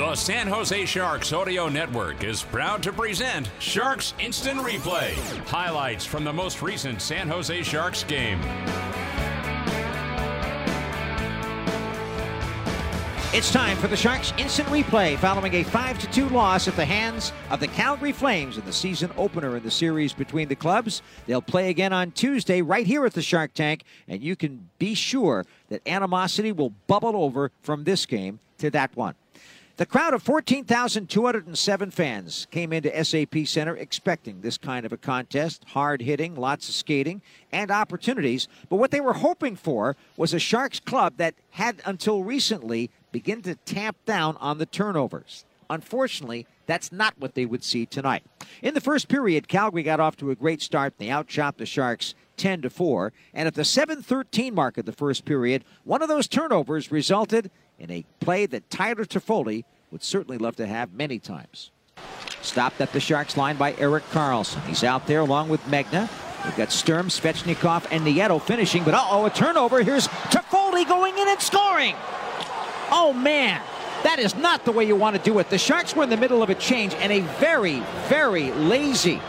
The San Jose Sharks Audio Network is proud to present Sharks Instant Replay. Highlights from the most recent San Jose Sharks game. It's time for the Sharks instant replay following a 5 2 loss at the hands of the Calgary Flames in the season opener in the series between the clubs. They'll play again on Tuesday right here at the Shark Tank, and you can be sure that animosity will bubble over from this game to that one. The crowd of 14,207 fans came into SAP Center expecting this kind of a contest hard hitting, lots of skating, and opportunities. But what they were hoping for was a Sharks club that had until recently begin to tamp down on the turnovers. Unfortunately, that's not what they would see tonight. In the first period, Calgary got off to a great start. They outshot the Sharks 10 to 4, and at the 7-13 mark of the first period, one of those turnovers resulted in a play that Tyler Toffoli would certainly love to have many times. Stopped at the Sharks line by Erik Karlsson. He's out there along with Megna. We've got Sturm, Svechnikov, and Nieto finishing, but uh-oh, a turnover. Here's Toffoli going in and scoring. Oh, man. That is not the way you want to do it. The Sharks were in the middle of a change and a very, very lazy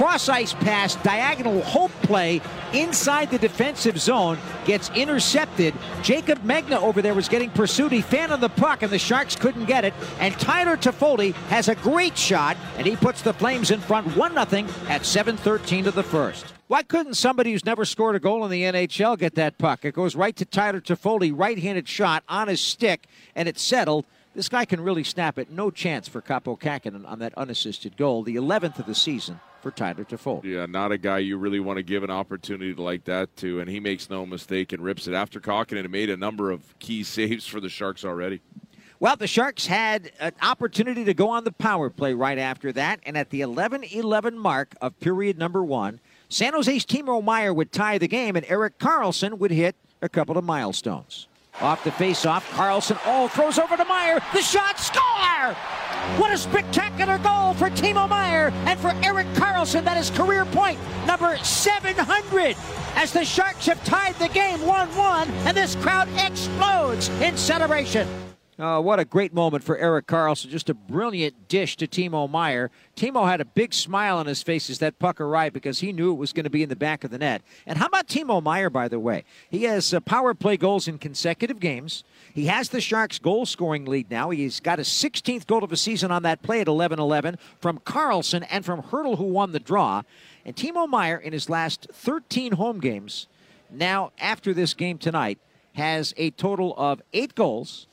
cross ice pass, diagonal hope play inside the defensive zone gets intercepted. Jaycob Megna over there was getting pursued. He fanned on the puck, and the Sharks couldn't get it. And Tyler Toffoli has a great shot, and he puts the Flames in front 1 0 at 7:13 to the first. Why couldn't somebody who's never scored a goal in the NHL get that puck? It goes right to Tyler Toffoli, right-handed shot on his stick, and it's settled. This guy can really snap it. No chance for Kaapo Kähkönen on that unassisted goal, the 11th of the season for Tyler Toffoli. Yeah, not a guy you really want to give an opportunity like that to, and he makes no mistake and rips it. After Kähkönen made a number of key saves for the Sharks already. Well, the Sharks had an opportunity to go on the power play right after that, and at the 11 11 mark of period number one, San Jose's Timo Meier would tie the game, and Erik Karlsson would hit a couple of milestones. Off the face-off, Karlsson, all throws over to Meier, The shot, score! What a spectacular goal for Timo Meier and for Erik Karlsson. That is career point number 700 as the Sharks have tied the game 1-1 and this crowd explodes in celebration. Uh, what a great moment for Erik Karlsson. Just a brilliant dish to Timo Meier. Timo had a big smile on his face as that puck arrived because he knew it was going to be in the back of the net. And how about Timo Meier, by the way? He has uh, power play goals in consecutive games. He has the Sharks' goal scoring lead now. He's got his 16th goal of the season on that play at 11 11 from Karlsson and from Hertl, who won the draw. And Timo Meier, in his last 13 home games, now after this game tonight, has a total of eight goals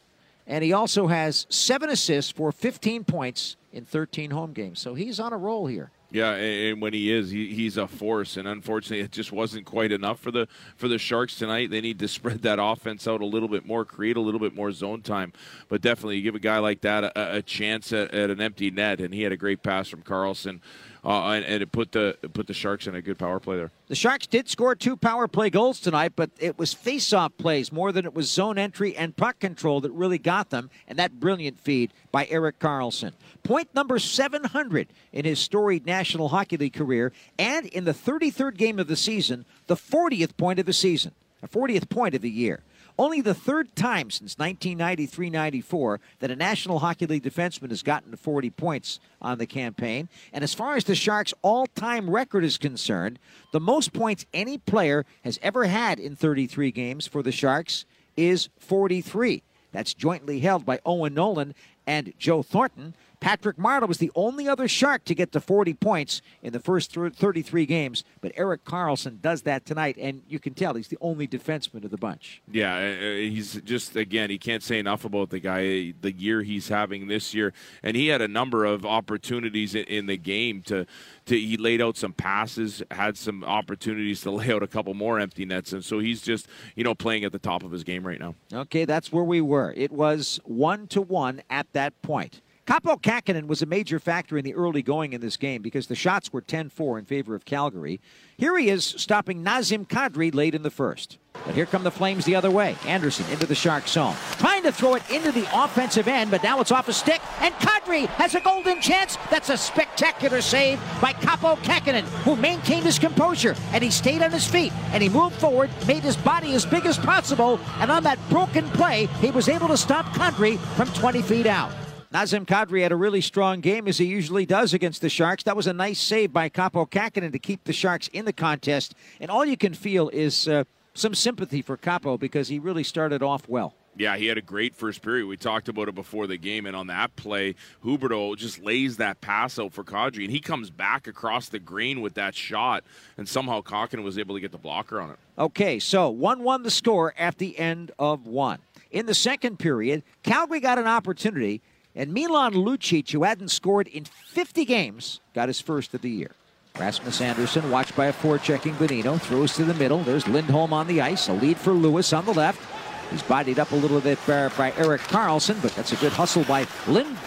and he also has seven assists for 15 points in 13 home games. So he's on a roll here. Yeah, and when he is, he, he's a force. And unfortunately, it just wasn't quite enough for the for the Sharks tonight. They need to spread that offense out a little bit more, create a little bit more zone time. But definitely, you give a guy like that a, a chance at, at, an empty net, and he had a great pass from Karlsson uh, and, and, it put the it put the Sharks in a good power play there. The Sharks did score two power play goals tonight, but it was face-off plays more than it was zone entry and puck control that really got them, and that brilliant feed by Erik Karlsson. Point number 700 in his storied National Hockey League career, and in the 33rd game of the season, the 40th point of the season, a 40th point of the year. Only the third time since 1993 94 that a National Hockey League defenseman has gotten to 40 points on the campaign. And as far as the Sharks' all time record is concerned, the most points any player has ever had in 33 games for the Sharks is 43. That's jointly held by Owen Nolan and Joe Thornton. Patrick Marleau was the only other Shark to get to 40 points in the first 33 games, but Erik Karlsson does that tonight, and you can tell he's the only defenseman of the bunch. Yeah, uh, uh, he's just, again, he can't say enough about the guy, the year he's having this year. And he had a number of opportunities in the game to, to he laid out some passes, had some opportunities to lay out a couple more empty nets. And so he's just, you know, playing at the top of his game right now. Okay, that's where we were. It was one to one at that point. Kaapo Kähkönen was a major factor in the early going in this game because the shots were 10 4 in favor of Calgary. Here he is stopping Nazem Kadri late in the first. But here come the Flames the other way. Andersson into the Shark zone. Trying to throw it into the offensive end, but now it's off a stick, and Kadri has a golden chance. That's a spectacular save by Kaapo Kähkönen, who maintained his composure, and he stayed on his feet, and he moved forward, made his body as big as possible, and on that broken play, he was able to stop Kadri from 20 feet out. Nazem Kadri had a really strong game, as he usually does against the Sharks. That was a nice save by Kaapo Kähkönen to keep the Sharks in the contest. And all you can feel is uh, some sympathy for Kaapo because he really started off well. Yeah, he had a great first period. We talked about it before the game, and on that play, Huberdeau just lays that pass out for Kadri, and he comes back across the green with that shot, and somehow Kähkönen was able to get the blocker on it. Okay, so 1 1 the score at the end of one. In the second period, Calgary got an opportunity and Milan Lucic, who hadn't scored in 50 games, got his first of the year. Rasmus Andersson, watched by a forechecking Bonino, throws to the middle. There's Lindholm on the ice. A lead for Lewis on the left. He's bodied up a little bit by Erik Karlsson, but that's a good hustle by Lind-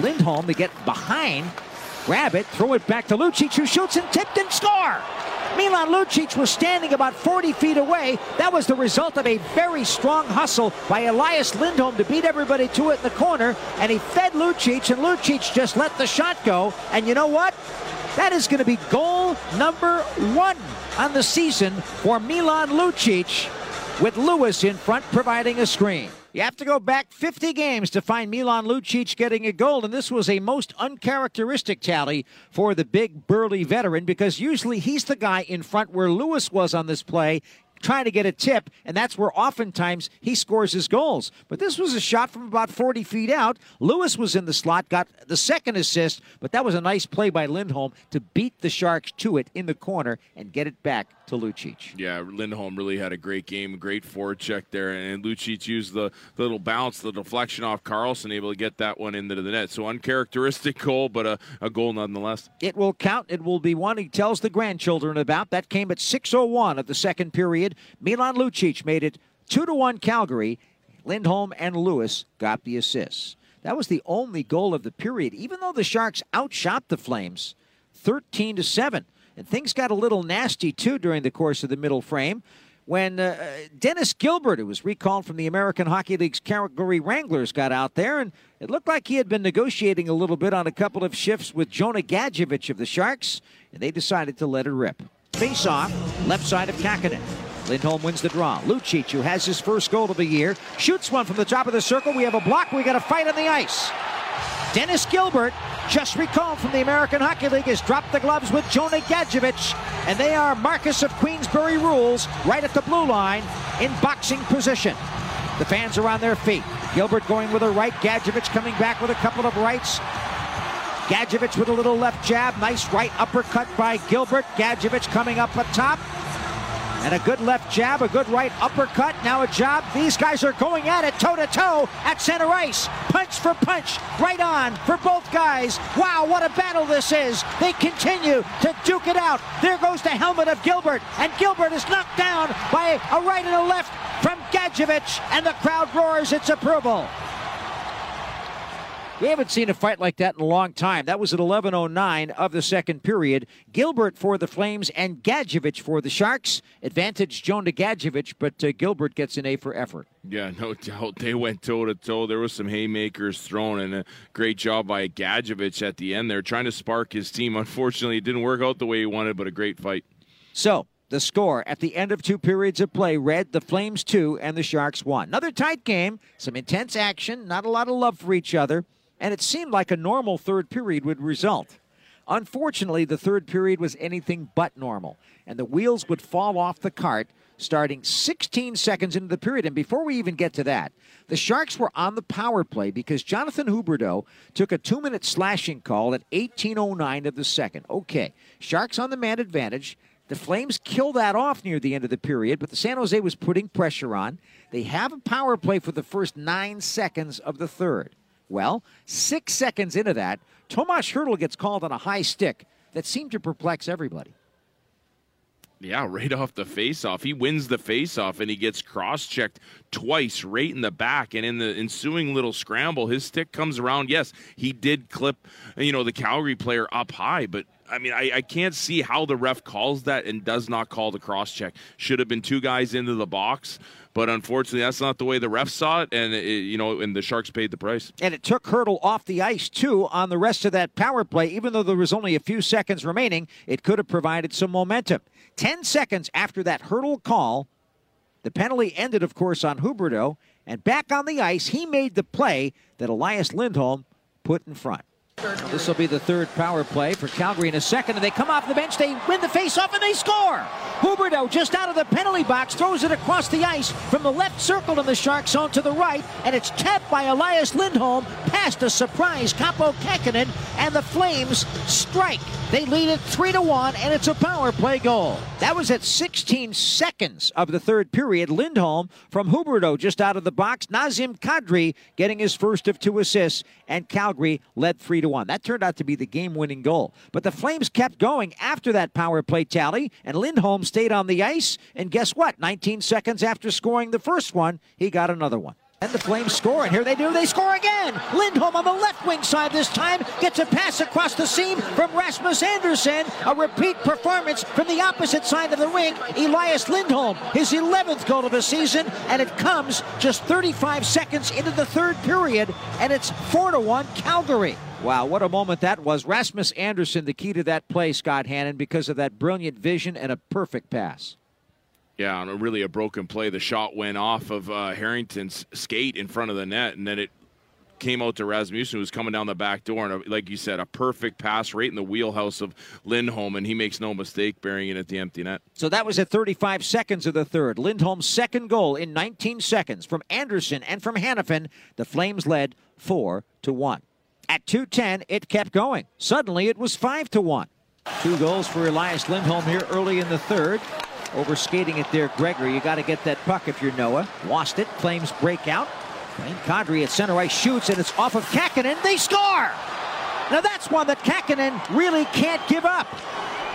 Lindholm to get behind, grab it, throw it back to Lucic, who shoots and tipped and score. Milan Lucic was standing about 40 feet away. That was the result of a very strong hustle by Elias Lindholm to beat everybody to it in the corner. And he fed Lucic, and Lucic just let the shot go. And you know what? That is going to be goal number one on the season for Milan Lucic with Lewis in front providing a screen. You have to go back 50 games to find Milan Lucic getting a goal, and this was a most uncharacteristic tally for the big burly veteran because usually he's the guy in front where Lewis was on this play trying to get a tip, and that's where oftentimes he scores his goals. But this was a shot from about 40 feet out. Lewis was in the slot, got the second assist, but that was a nice play by Lindholm to beat the Sharks to it in the corner and get it back to Lucic. Yeah, Lindholm really had a great game, great forecheck there, and Lucic used the, the little bounce, the deflection off Karlsson, able to get that one into the net. So uncharacteristic goal, but a, a goal nonetheless. It will count. It will be one he tells the grandchildren about. That came at 6.01 of the second period. Milan Lucic made it 2 to 1 Calgary. Lindholm and Lewis got the assists. That was the only goal of the period, even though the Sharks outshot the Flames 13 to 7. And things got a little nasty, too, during the course of the middle frame when uh, Dennis Gilbert, who was recalled from the American Hockey League's Calgary Wranglers, got out there, and it looked like he had been negotiating a little bit on a couple of shifts with Jonah Gadjovich of the Sharks, and they decided to let it rip. Face off, left side of Kähkönen. Lindholm wins the draw. Lucic, who has his first goal of the year, shoots one from the top of the circle. We have a block. We got a fight on the ice. Dennis Gilbert, just recalled from the American Hockey League, has dropped the gloves with Jonah Gadjovich. and they are Marquess of Queensberry rules right at the blue line in boxing position. The fans are on their feet. Gilbert going with a right, Gadjovich coming back with a couple of rights. Gadjovich with a little left jab, nice right uppercut by Gilbert. Gadjovich coming up atop. And a good left jab, a good right uppercut. Now a job. These guys are going at it toe to toe at center ice. Punch for punch. Right on for both guys. Wow, what a battle this is. They continue to duke it out. There goes the helmet of Gilbert. And Gilbert is knocked down by a right and a left from Gadjovich. And the crowd roars its approval. We haven't seen a fight like that in a long time. That was at 11.09 of the second period. Gilbert for the Flames and Gadjovich for the Sharks. Advantage Jonah Gadjovich, but uh, Gilbert gets an A for effort. Yeah, no doubt. They went toe to toe. There was some haymakers thrown, and a great job by Gadjovich at the end there, trying to spark his team. Unfortunately, it didn't work out the way he wanted, but a great fight. So, the score at the end of two periods of play read the Flames 2 and the Sharks 1. Another tight game, some intense action, not a lot of love for each other and it seemed like a normal third period would result. Unfortunately, the third period was anything but normal, and the wheels would fall off the cart starting 16 seconds into the period. And before we even get to that, the Sharks were on the power play because Jonathan Huberdeau took a two minute slashing call at 18.09 of the second. Okay, Sharks on the man advantage. The Flames kill that off near the end of the period, but the San Jose was putting pressure on. They have a power play for the first nine seconds of the third. Well, six seconds into that, Tomas Hertl gets called on a high stick that seemed to perplex everybody. Yeah, right off the face-off. He wins the face-off and he gets cross-checked twice right in the back. And in the ensuing little scramble, his stick comes around. Yes, he did clip, you know, the Calgary player up high, but I mean, I, I, can't see how the ref calls that and does not call the cross check. Should have been two guys into the box, but unfortunately, that's not the way the ref saw it, and it, you know, and the Sharks paid the price. And it took Hertl off the ice too on the rest of that power play. Even though there was only a few seconds remaining, it could have provided some momentum. Ten seconds after that Hertl call, the penalty ended, of course, on Huberdeau, and back on the ice, he made the play that Elias Lindholm put in front. This will be the third power play for Calgary in a second, and they come off the bench. They win the faceoff and they score. Huberdeau just out of the penalty box throws it across the ice from the left circle in the Shark zone to the right, and it's tapped by Elias Lindholm past a surprise Kaapo Kähkönen, and the Flames strike. They lead it three to one, and it's a power play goal. That was at 16 seconds of the third period. Lindholm from Huberdeau just out of the box. Nazem Kadri getting his first of two assists, and Calgary led three to to 1. That turned out to be the game winning goal. But the Flames kept going after that power play tally, and Lindholm stayed on the ice. And guess what? 19 seconds after scoring the first one, he got another one. And the Flames score, and here they do. They score again. Lindholm on the left wing side this time gets a pass across the seam from Rasmus Andersson. A repeat performance from the opposite side of the rink. Elias Lindholm, his 11th goal of the season, and it comes just 35 seconds into the third period, and it's 4 to 1 Calgary. Wow, what a moment that was. Rasmus Andersson, the key to that play, Scott Hannan, because of that brilliant vision and a perfect pass. Yeah, on a really a broken play, the shot went off of uh, Harrington's skate in front of the net, and then it came out to Rasmussen, who was coming down the back door, and a, like you said, a perfect pass right in the wheelhouse of Lindholm, and he makes no mistake burying it at the empty net. So that was at 35 seconds of the third. Lindholm's second goal in 19 seconds from Andersson and from Hanifin. The Flames led four to one. At 210, it kept going. Suddenly, it was 5 to 1. Two goals for Elias Lindholm here early in the third. Over skating it there, Gregor. You got to get that puck if you're Noah. Lost it. Flames break out. Kadri at center ice shoots, and it's off of Kähkönen. They score! Now that's one that Kähkönen really can't give up.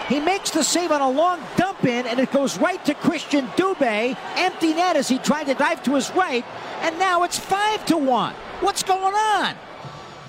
He makes the save on a long dump in, and it goes right to Christian Dubé. Empty net as he tried to dive to his right, and now it's 5 to 1. What's going on?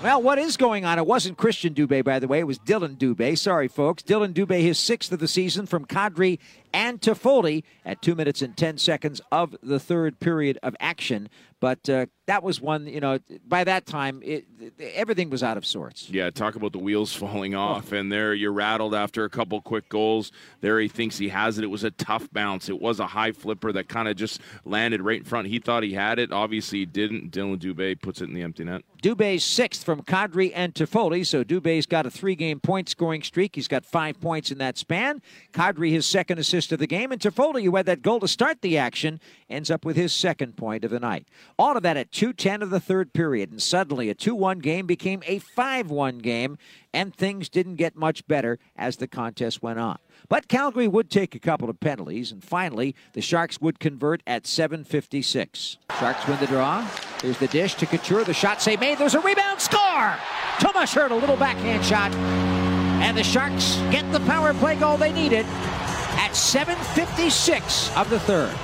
Well, what is going on? It wasn't Christian Dubé, by the way. It was Dillon Dubé. Sorry, folks. Dillon Dubé, his sixth of the season from Kadri and Toffoli at two minutes and 10 seconds of the third period of action. But uh, that was one, you know, by that time, it, everything was out of sorts. Yeah, talk about the wheels falling off. Oh. And there you're rattled after a couple quick goals. There he thinks he has it. It was a tough bounce. It was a high flipper that kind of just landed right in front. He thought he had it. Obviously, he didn't. Dillon Dubé puts it in the empty net. Dubé's sixth from Kadri and Toffoli. So Dubé's got a three game point scoring streak. He's got five points in that span. Kadri, his second assist of the game. And Toffoli, who had that goal to start the action, ends up with his second point of the night. All of that at 2.10 of the third period. And suddenly a 2 1 game became a 5 1 game, and things didn't get much better as the contest went on. But Calgary would take a couple of penalties, and finally, the Sharks would convert at 7.56. Sharks win the draw. Here's the dish to Couture. The shot save made. There's a rebound. Score! Tomas Hertl, a little backhand shot. And the Sharks get the power play goal they needed at 7.56 of the third.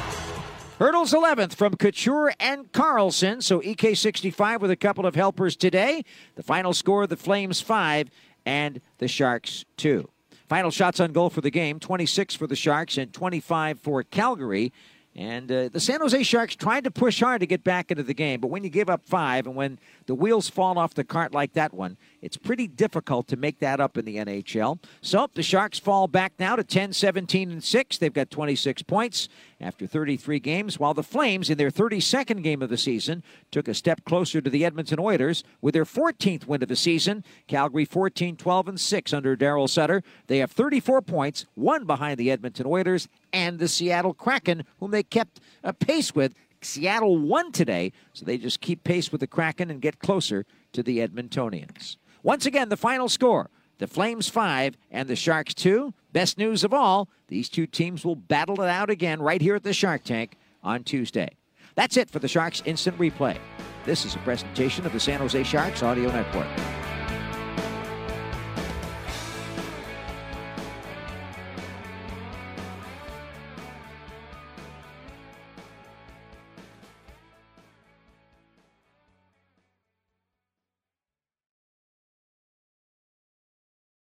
Hertl's 11th from Couture and Karlsson. So EK65 with a couple of helpers today. The final score the Flames 5 and the Sharks 2. Final shots on goal for the game 26 for the Sharks and 25 for Calgary. And uh, the San Jose Sharks tried to push hard to get back into the game, but when you give up five and when the wheels fall off the cart like that one, it's pretty difficult to make that up in the NHL. So the Sharks fall back now to 10, 17, and 6. They've got 26 points after 33 games, while the Flames, in their 32nd game of the season, took a step closer to the Edmonton Oilers with their 14th win of the season. Calgary 14, 12, and 6 under Daryl Sutter. They have 34 points, one behind the Edmonton Oilers and the Seattle Kraken, whom they kept a pace with. Seattle won today, so they just keep pace with the Kraken and get closer to the Edmontonians. Once again, the final score the Flames 5 and the Sharks 2. Best news of all, these two teams will battle it out again right here at the Shark Tank on Tuesday. That's it for the Sharks Instant Replay. This is a presentation of the San Jose Sharks Audio Network.